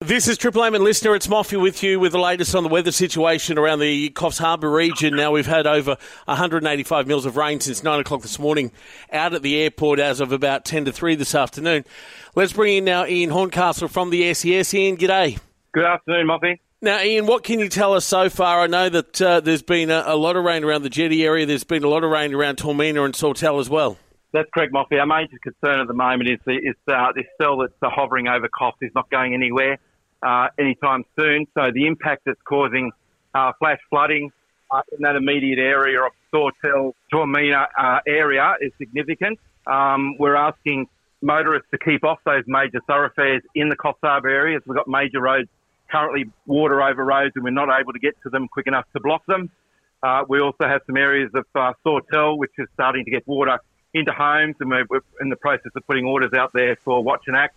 This is Triple M and LiSTNR. It's Moffee with you with the latest on the weather situation around the Coffs Harbour region. Now we've had over 185 mils of rain since nine o'clock this morning, out at the airport as of about 10 to 3 this afternoon. Let's bring in now Ian Horncastle from the SES. Ian, g'day. Good afternoon, Moffee. Now, Ian, what can you tell us so far? I know that uh, there's been a, a, lot of rain around the jetty area. There's been a lot of rain around Toormina and Sawtell as well. That's correct, Moffee. Our major concern at the moment is, the, is uh, this cell that's uh, hovering over Coffs is not going anywhere uh, anytime soon. So the impact that's causing uh, flash flooding uh, in that immediate area of Sawtell, Toormina uh, area is significant. Um, we're asking motorists to keep off those major thoroughfares in the Coffs Harbour areas. We've got major roads currently water over roads and we're not able to get to them quick enough to block them. We also have some areas of Sawtell which is starting to get water into homes and we're, in the process of putting orders out there for Watch and Act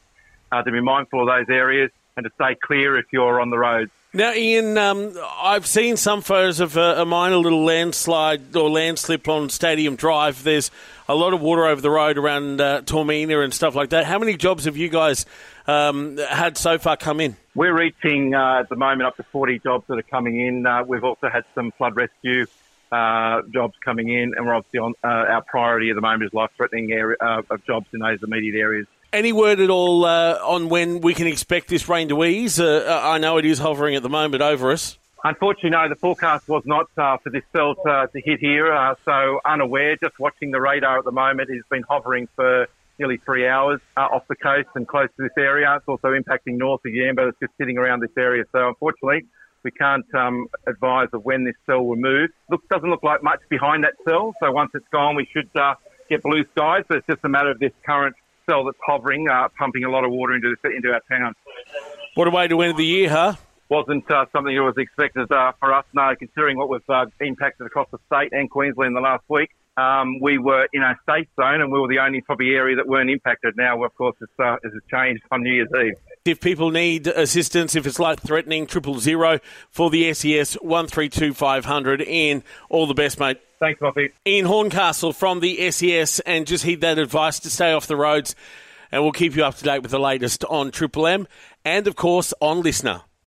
uh, to be mindful of those areas and to stay clear if you're on the roads. Now, Ian, um, I've seen some photos of a, a, minor little landslide or landslip on Stadium Drive. There's a lot of water over the road around uh, Toormina and stuff like that. How many jobs have you guys um, had so far come in? We're reaching uh, at the moment up to 40 jobs that are coming in. Uh, we've also had some flood rescue uh, jobs coming in, and we're obviously on uh, our priority at the moment is life-threatening area uh, of jobs in those immediate areas. Any word at all uh, on when we can expect this rain to ease? Uh, uh, I know it is hovering at the moment over us. Unfortunately, no, the forecast was not uh, for this cell to, to hit here, uh, so unaware. Just watching the radar at the moment, it's been hovering for nearly three hours uh, off the coast and close to this area. It's also impacting north again, but it's just sitting around this area. So unfortunately, we can't um, advise of when this cell will move. Look, doesn't look like much behind that cell. So once it's gone, we should get blue skies. But it's just a matter of this current cell that's hovering, uh, pumping a lot of water into into our town. What a way to end the year, huh? Wasn't uh, something that was expected uh, for us, no, considering what we've uh, impacted across the state and Queensland in the last week. Um, we were in a safe zone and we were the only probably area that weren't impacted. Now, of course, it's, uh, it's changed on New Year's Eve. If people need assistance, if it's life threatening, triple zero for the SES one three two five hundred. And all the best, mate. Thanks, Moffee. Ian Horncastle from the SES, and just heed that advice to stay off the roads. And we'll keep you up to date with the latest on Triple M and, of course, on LiSTNR.